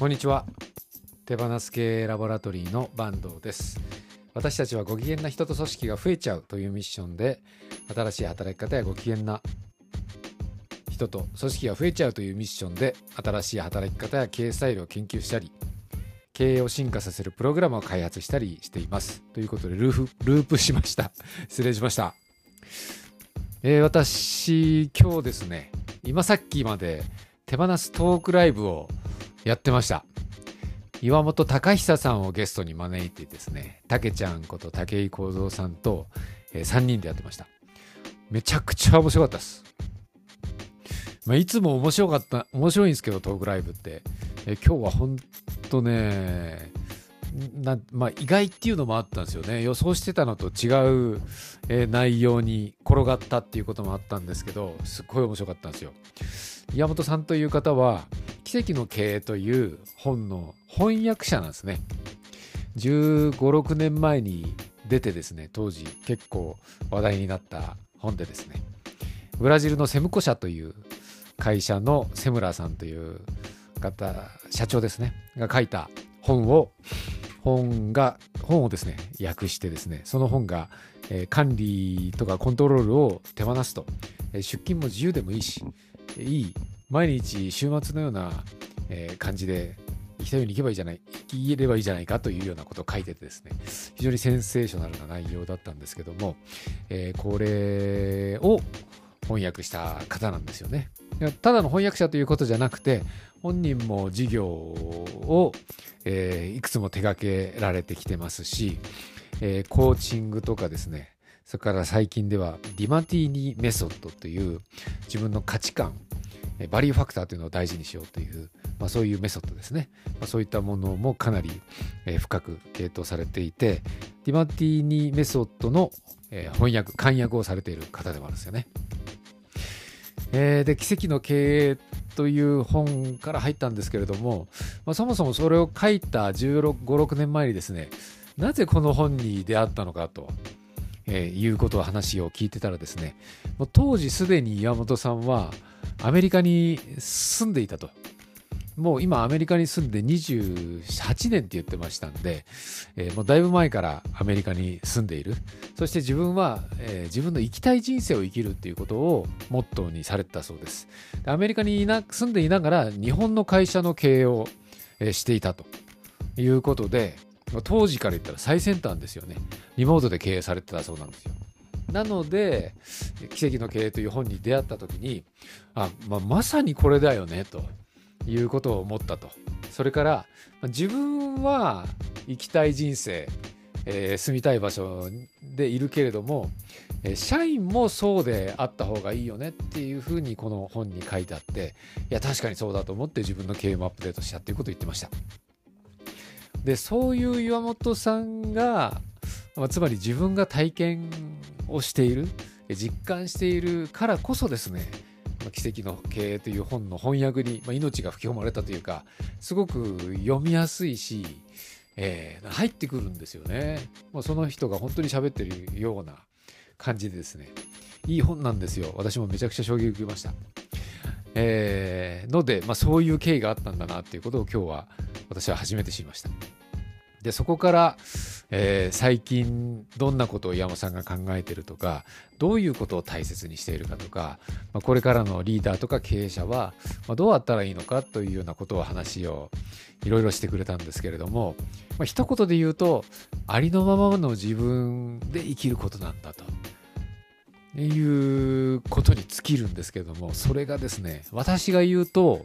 こんにちは。手放す系ラボラトリーの坂東です。私たちはご機嫌な人と組織が増えちゃうというミッションで新しい働き方やご機嫌な人と組織が増えちゃうというミッションで新しい働き方や経営スタイルを研究したり経営を進化させるプログラムを開発したりしています。ということでループループしました。失礼しました。えー、私今日ですね今さっきまで手放すトークライブをやってました。岩本隆久さんをゲストに招いてですねたけちゃんこと武井幸三さんと、えー、3人でやってました。めちゃくちゃ面白かったです。まあ、いつも面白かった面白いんですけどトークライブって、えー、今日はほんとねなまあ、意外っていうのもあったんですよね。予想してたのと違う、えー、内容に転がったっていうこともあったんですけどすっごい面白かったんですよ。岩本さんという方は「奇跡の経営」という本の翻訳者なんですね。1 5 6年前に出てですね当時結構話題になった本でですねブラジルのセムコ社という会社のセムラーさんという方社長ですねが書いた本を本が本をですね訳してですねその本が、えー、管理とかコントロールを手放すと、え、出勤も自由でもいいしいい毎日週末のような、え、感じで行きたいように行けばいいじゃない言えればいいじゃないかというようなことを書いててですね。非常にセンセーショナルな内容だったんですけども、え、これを翻訳した方なんですよね。ただの翻訳者ということじゃなくて本人も事業を、え、いくつも手掛けられてきてますし、え、コーチングとかですねそれから最近ではディマティーニメソッドという自分の価値観バリューファクターというのを大事にしようという、まあ、そういうメソッドですね、まあ、そういったものもかなり、深く傾倒されていてディマティーニメソッドの、翻訳監訳をされている方でもあるんですよね。えー、で奇跡の経営という本から入ったんですけれども、まあ、そもそもそれを書いた16、5、6年前にですねなぜこの本に出会ったのかとえー、いうことを話を聞いてたらですねもう当時すでに岩本さんはアメリカに住んでいたと。もう今アメリカに住んで28年って言ってましたんで、えー、もうだいぶ前からアメリカに住んでいる。そして自分は、えー、自分の生きたい人生を生きるっていうことをモットーにされてたそうです。アメリカにいな住んでいながら日本の会社の経営を、えー、していたということで当時から言ったら最先端ですよね。リモートで経営されてたそうなんですよ。なので「奇跡の経営」という本に出会った時にあ、まあ、まさにこれだよねということを思ったとそれから自分は生きたい人生、えー、住みたい場所でいるけれども社員もそうであった方がいいよねっていうふうにこの本に書いてあっていや確かにそうだと思って自分の経営もアップデートしたっていうことを言ってました。でそういう岩本さんが、まあ、つまり自分が体験をしている実感しているからこそですね「奇跡の経営」という本の翻訳に、まあ、命が吹き込まれたというかすごく読みやすいし、えー、入ってくるんですよね。まあ、その人が本当に喋ってるような感じでですねいい本なんですよ私もめちゃくちゃ衝撃を受けました。えー、ので、まあ、そういう経緯があったんだなっていうことを今日は私は初めて知りました。でそこから、えー、最近どんなことを山さんが考えてるとかどういうことを大切にしているかとか、まあ、これからのリーダーとか経営者は、まあ、どうあったらいいのかというようなことを話をいろいろしてくれたんですけれども、まあ、一言で言うとありのままの自分で生きることなんだと。いうことに尽きるんですけどもそれがですね私が言うと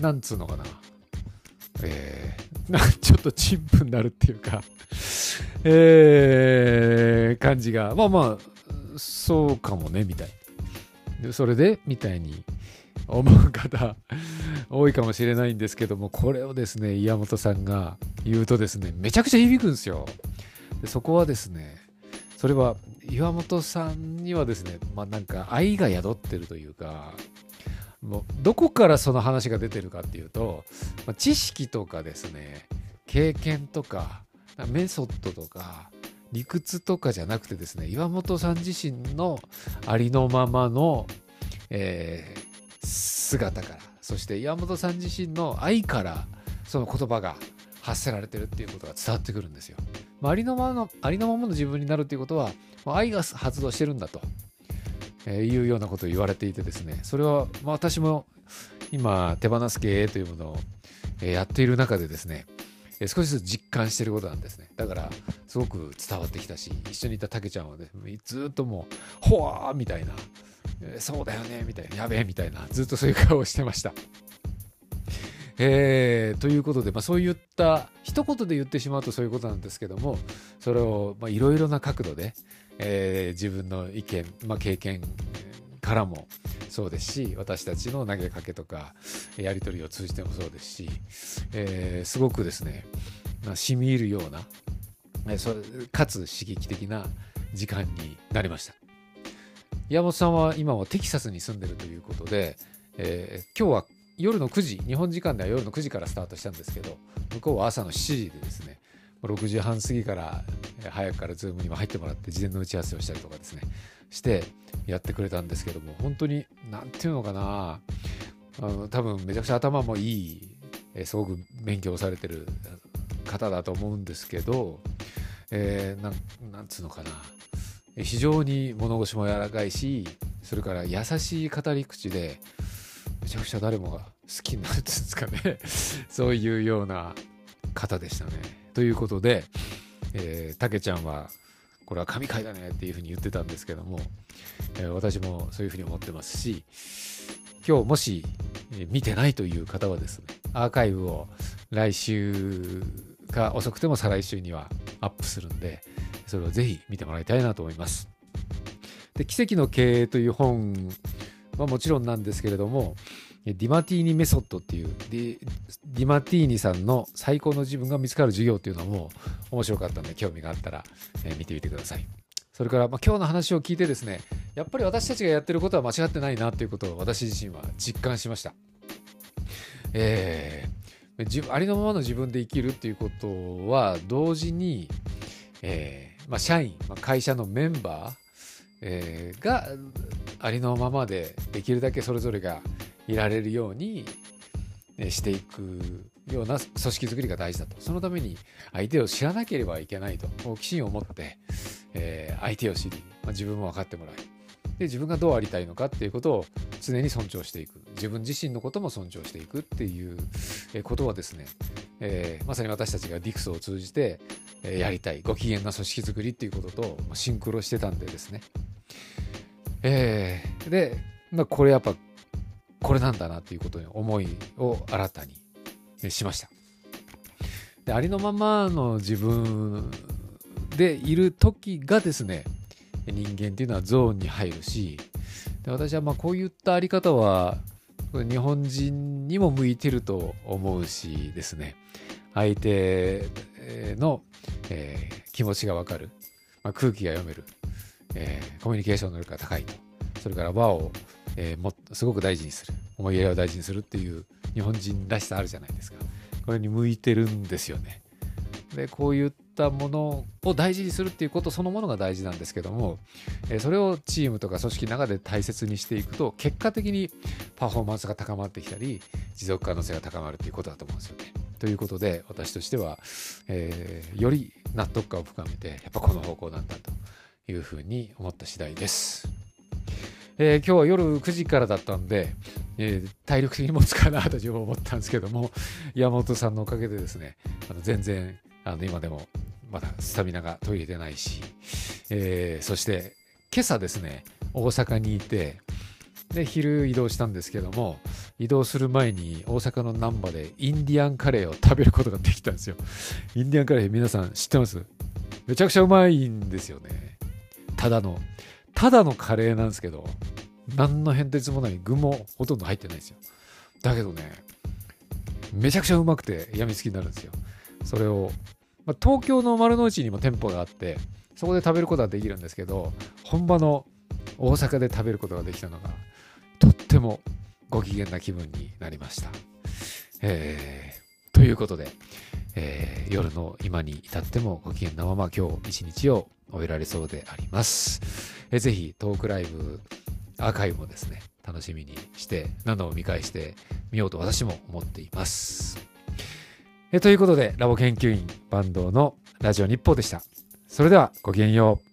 なんつうのかなえー、ちょっと陳腐になるっていうか。えー、感じが。まあまあそうかもねみたいでそれでみたいに思う方 多いかもしれないんですけどもこれをですね岩本さんが言うとですねめちゃくちゃ響くんですよ。でそこはですねそれは岩本さんにはですねまあなんか愛が宿ってるというかもうどこからその話が出てるかっていうと、まあ、知識とかですね経験とかメソッドとか理屈とかじゃなくてですね岩本さん自身のありのままの、えー、姿からそして岩本さん自身の愛からその言葉が発せられてるっていうことが伝わってくるんですよ。まあ、ありのままのありのままの自分になるっていうことは、愛が発動してるんだと、えいうようなことを言われていてですねそれは、まあ、私も今手放す経営というものを、えやっている中でですね少しずつ実感してることなんですねだからすごく伝わってきたし一緒にいたたけちゃんはねずっともう「ほわ!」みたいな「そうだよね」みたいな「やべえ」みたいなずっとそういう顔をしてました。えー、ということで、まあ、そういった一言で言ってしまうとそういうことなんですけどもそれをいろいろな角度で、えー、自分の意見、まあ、経験からもそうですし私たちの投げかけとかやり取りを通じてもそうですし、えー、すごくですね、まあ、染み入るような、えー、かつ刺激的な時間になりました。岩本さんは今はテキサスに住んでるということで、えー、今日は夜の9時日本時間では夜の9時からスタートしたんですけど向こうは朝の7時でですね6時半過ぎから早くからズームにも入ってもらって事前の打ち合わせをしたりとかですねしてやってくれたんですけども本当に何て言うのかなあの多分めちゃくちゃ頭もいい、すごく勉強されてる方だと思うんですけど、えー、なんつうのかな非常に物腰も柔らかいしそれから優しい語り口でめちゃくちゃ誰もが好きになるんですかね そういうような方でしたね。ということで、えー、たけちゃんはこれは神回だねっていうふうに言ってたんですけども、えー、私もそういうふうに思ってますし今日もし、見てないという方はですねアーカイブを来週か遅くても再来週にはアップするんでそれをぜひ見てもらいたいなと思います。で奇跡の経営という本はもちろんなんですけれどもディマティーニメソッドっていうディマティーニさんの最高の自分が見つかる授業っていうのも面白かったので興味があったら、え見てみてください。それから、まあ、今日の話を聞いてですねやっぱり私たちがやってることは間違ってないなということを私自身は実感しました。えー、ありのままの自分で生きるっていうことは同時に、えーまあ、社員、まあ、会社のメンバー、えー、がありのままでできるだけそれぞれがいられるようにしていくような組織づくりが大事だと。そのために相手を知らなければいけないと。好奇心を持って、えー、相手を知り、まあ、自分も分かってもらい。で、自分がどうありたいのかっていうことを常に尊重していく。自分自身のことも尊重していくっていうことはですね、えー、まさに私たちがディクスを通じてやりたいご機嫌な組織づくりっていうこととシンクロしてたんでですね。えー、で、まあ、これやっぱこれなんだなっていうことに思いを新たにしました。でありのままの自分でいる時がですね人間っていうのはゾーンに入るしで私はまあこういったあり方は日本人にも向いてると思うしですね。相手の、えー、気持ちがわかる、まあ、空気が読める、えー、コミュニケーション能力が高いと。それから和をえー、もすごく大事にする。思いやりを大事にするっていう日本人らしさあるじゃないですか。これに向いてるんですよね。でこういったものを大事にするっていうことそのものが大事なんですけども、えー、それをチームとか組織の中で大切にしていくと結果的にパフォーマンスが高まってきたり持続可能性が高まるということだと思うんですよね。ということで私としては、えー、より納得感を深めてやっぱこの方向なんだと。いうふうに思った次第です。えー、今日は夜9時からだったんで、えー、体力的にもつかなと自分は思ったんですけども、山本さんのおかげでですね、あの全然あの今でもまだスタミナが途切れてないし、えー、そして今朝ですね、大阪にいて、で、昼移動したんですけども、移動する前に大阪の難波でインディアンカレーを食べることができたんですよ。インディアンカレー皆さん知ってます？めちゃくちゃうまいんですよね。ただのただのカレーなんですけど、何の変哲もない具もほとんど入ってないですよ。だけどね、めちゃくちゃうまくてやみつきになるんですよ。それを、まあ、東京の丸の内にも店舗があって、そこで食べることはできるんですけど、本場の大阪で食べることができたのが、とってもご機嫌な気分になりました。えー、ということで、えー、夜の今に至ってもご機嫌なまま今日一日を終えられそうであります。え、ぜひトークライブアーカイブもですね、楽しみにして何度も見返してみようと私も思っています。えということでラボ研究員バンドのラジオ日報でした。それではごきげんよう。